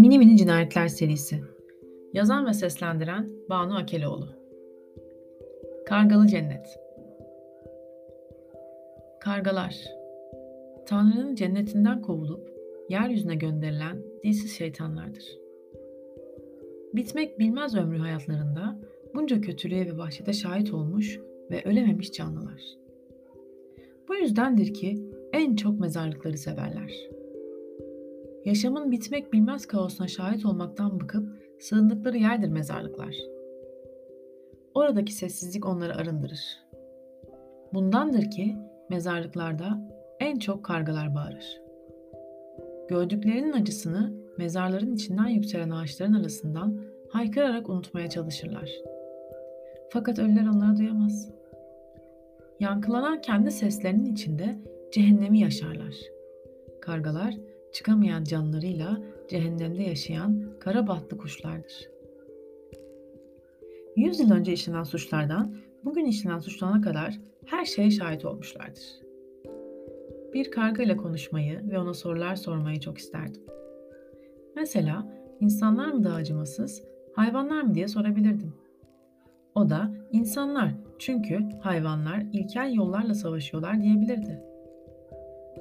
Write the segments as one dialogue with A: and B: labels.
A: Mini Mini Cinayetler serisi Yazan ve seslendiren Banu Akeloğlu Kargalı Cennet Kargalar Tanrı'nın cennetinden kovulup yeryüzüne gönderilen dilsiz şeytanlardır. Bitmek bilmez ömrü hayatlarında bunca kötülüğe ve vahşete şahit olmuş ve ölememiş canlılar. Bu yüzdendir ki en çok mezarlıkları severler.'' Yaşamın bitmek bilmez kaosuna şahit olmaktan bıkıp sığındıkları yerdir mezarlıklar. Oradaki sessizlik onları arındırır. Bundandır ki mezarlıklarda en çok kargalar bağırır. Gördüklerinin acısını mezarların içinden yükselen ağaçların arasından haykırarak unutmaya çalışırlar. Fakat ölüler onları duyamaz. Yankılanan kendi seslerinin içinde cehennemi yaşarlar. Kargalar çıkamayan canlarıyla cehennemde yaşayan kara bahtlı kuşlardır. Yüz yıl önce işlenen suçlardan bugün işlenen suçlarına kadar her şeye şahit olmuşlardır. Bir karga ile konuşmayı ve ona sorular sormayı çok isterdim. Mesela insanlar mı daha acımasız, hayvanlar mı diye sorabilirdim. O da insanlar çünkü hayvanlar ilkel yollarla savaşıyorlar diyebilirdi.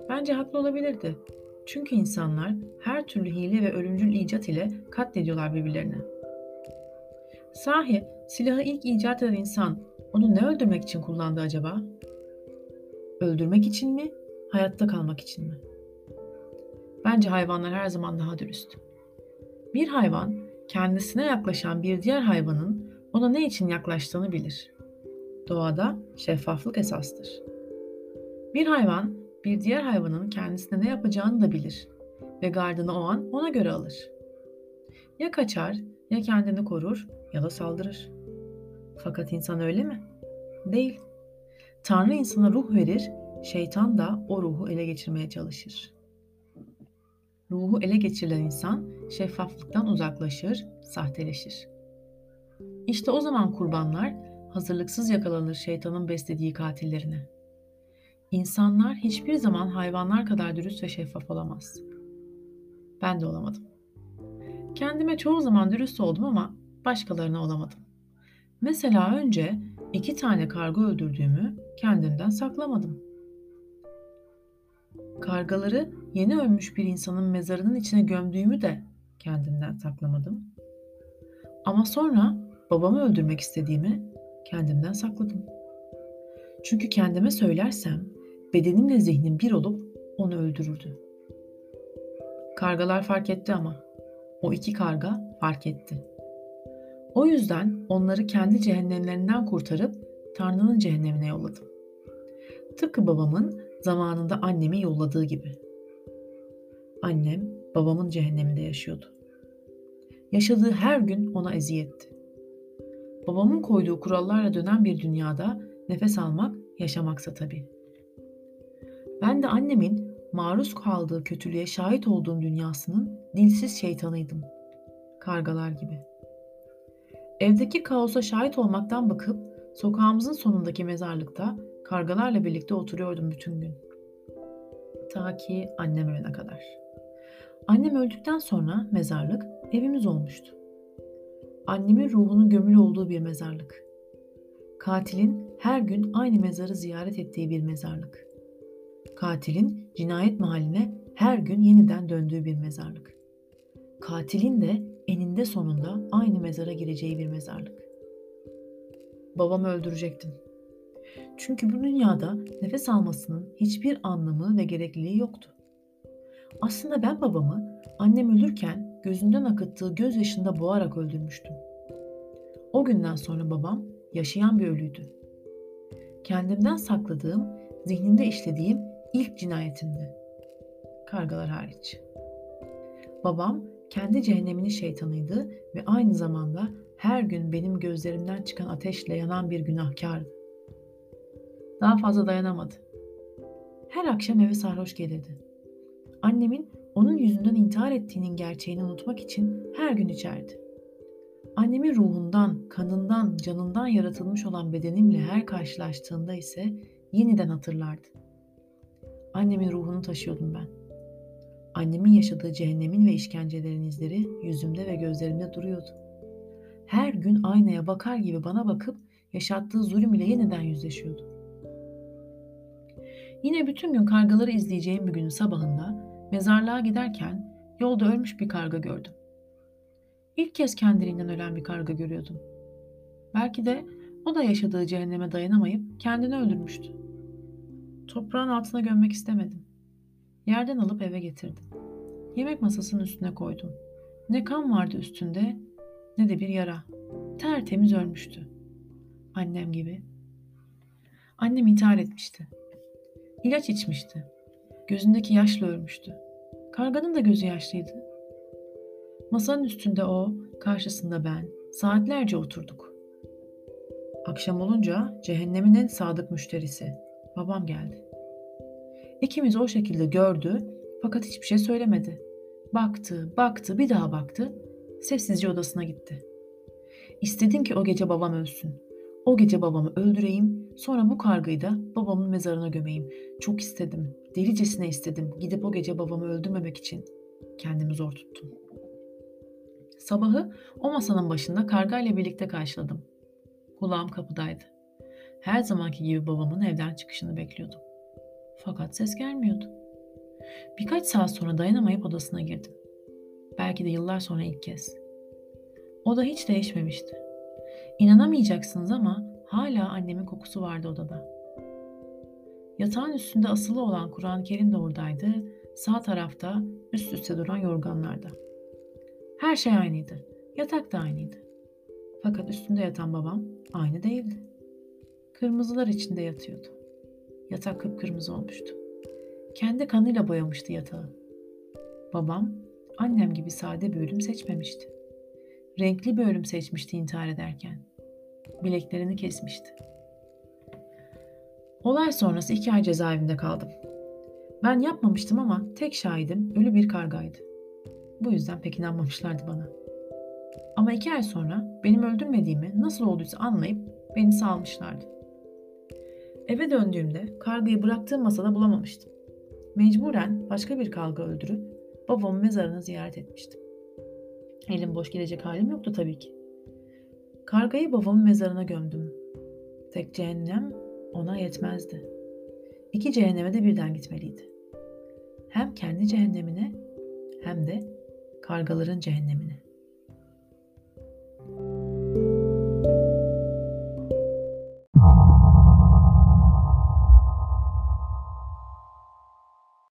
A: Bence haklı olabilirdi çünkü insanlar her türlü hile ve ölümcül icat ile katlediyorlar birbirlerini. Sahi silahı ilk icat eden insan onu ne öldürmek için kullandı acaba? Öldürmek için mi, hayatta kalmak için mi? Bence hayvanlar her zaman daha dürüst. Bir hayvan kendisine yaklaşan bir diğer hayvanın ona ne için yaklaştığını bilir. Doğada şeffaflık esastır. Bir hayvan bir diğer hayvanın kendisine ne yapacağını da bilir ve gardını o an ona göre alır. Ya kaçar, ya kendini korur ya da saldırır. Fakat insan öyle mi? Değil. Tanrı insana ruh verir, şeytan da o ruhu ele geçirmeye çalışır. Ruhu ele geçirilen insan şeffaflıktan uzaklaşır, sahteleşir. İşte o zaman kurbanlar hazırlıksız yakalanır şeytanın beslediği katillerine.'' İnsanlar hiçbir zaman hayvanlar kadar dürüst ve şeffaf olamaz. Ben de olamadım. Kendime çoğu zaman dürüst oldum ama başkalarına olamadım. Mesela önce iki tane karga öldürdüğümü kendimden saklamadım. Kargaları yeni ölmüş bir insanın mezarının içine gömdüğümü de kendimden saklamadım. Ama sonra babamı öldürmek istediğimi kendimden sakladım. Çünkü kendime söylersem bedenimle zihnim bir olup onu öldürürdü. Kargalar fark etti ama. O iki karga fark etti. O yüzden onları kendi cehennemlerinden kurtarıp Tanrı'nın cehennemine yolladım. Tıpkı babamın zamanında annemi yolladığı gibi. Annem babamın cehenneminde yaşıyordu. Yaşadığı her gün ona eziyetti. Babamın koyduğu kurallarla dönen bir dünyada nefes almak yaşamaksa tabii. Ben de annemin maruz kaldığı kötülüğe şahit olduğum dünyasının dilsiz şeytanıydım. Kargalar gibi. Evdeki kaosa şahit olmaktan bakıp sokağımızın sonundaki mezarlıkta kargalarla birlikte oturuyordum bütün gün. Ta ki annem ölene kadar. Annem öldükten sonra mezarlık evimiz olmuştu. Annemin ruhunun gömülü olduğu bir mezarlık. Katilin her gün aynı mezarı ziyaret ettiği bir mezarlık katilin cinayet mahalline her gün yeniden döndüğü bir mezarlık. Katilin de eninde sonunda aynı mezara gireceği bir mezarlık. Babamı öldürecektim. Çünkü bu dünyada nefes almasının hiçbir anlamı ve gerekliliği yoktu. Aslında ben babamı annem ölürken gözünden akıttığı gözyaşında boğarak öldürmüştüm. O günden sonra babam yaşayan bir ölüydü. Kendimden sakladığım, zihnimde işlediğim İlk cinayetimdi. Kargalar hariç. Babam kendi cehenneminin şeytanıydı ve aynı zamanda her gün benim gözlerimden çıkan ateşle yanan bir günahkardı. Daha fazla dayanamadı. Her akşam eve sarhoş gelirdi. Annemin onun yüzünden intihar ettiğinin gerçeğini unutmak için her gün içerdi. Annemin ruhundan, kanından, canından yaratılmış olan bedenimle her karşılaştığında ise yeniden hatırlardı. Annemin ruhunu taşıyordum ben. Annemin yaşadığı cehennemin ve işkencelerin izleri yüzümde ve gözlerimde duruyordu. Her gün aynaya bakar gibi bana bakıp yaşattığı zulüm ile yeniden yüzleşiyordu. Yine bütün gün kargaları izleyeceğim bir günün sabahında mezarlığa giderken yolda ölmüş bir karga gördüm. İlk kez kendiliğinden ölen bir karga görüyordum. Belki de o da yaşadığı cehenneme dayanamayıp kendini öldürmüştü. Toprağın altına gömmek istemedim. Yerden alıp eve getirdim. Yemek masasının üstüne koydum. Ne kan vardı üstünde ne de bir yara. Tertemiz ölmüştü. Annem gibi. Annem intihar etmişti. İlaç içmişti. Gözündeki yaşla ölmüştü. Karganın da gözü yaşlıydı. Masanın üstünde o, karşısında ben, saatlerce oturduk. Akşam olunca cehennemin en sadık müşterisi, babam geldi. İkimiz o şekilde gördü fakat hiçbir şey söylemedi. Baktı, baktı, bir daha baktı. Sessizce odasına gitti. İstedim ki o gece babam ölsün. O gece babamı öldüreyim, sonra bu kargayı da babamın mezarına gömeyim. Çok istedim, delicesine istedim. Gidip o gece babamı öldürmemek için kendimi zor tuttum. Sabahı o masanın başında kargayla birlikte karşıladım. Kulağım kapıdaydı. Her zamanki gibi babamın evden çıkışını bekliyordum. Fakat ses gelmiyordu. Birkaç saat sonra dayanamayıp odasına girdim. Belki de yıllar sonra ilk kez. O da hiç değişmemişti. İnanamayacaksınız ama hala annemin kokusu vardı odada. Yatağın üstünde asılı olan Kur'an-ı Kerim de oradaydı. Sağ tarafta üst üste duran yorganlarda. Her şey aynıydı. Yatak da aynıydı. Fakat üstünde yatan babam aynı değildi. Kırmızılar içinde yatıyordu. Yatak kıpkırmızı olmuştu. Kendi kanıyla boyamıştı yatağı. Babam annem gibi sade bir ölüm seçmemişti. Renkli bir ölüm seçmişti intihar ederken. Bileklerini kesmişti. Olay sonrası iki ay cezaevinde kaldım. Ben yapmamıştım ama tek şahidim ölü bir kargaydı. Bu yüzden pek inanmamışlardı bana. Ama iki ay sonra benim öldürmediğimi nasıl olduysa anlayıp beni salmışlardı. Eve döndüğümde kargayı bıraktığım masada bulamamıştım. Mecburen başka bir karga öldürüp babamın mezarını ziyaret etmiştim. Elim boş gidecek halim yoktu tabii ki. Kargayı babamın mezarına gömdüm. Tek cehennem ona yetmezdi. İki cehenneme de birden gitmeliydi. Hem kendi cehennemine hem de kargaların cehennemine.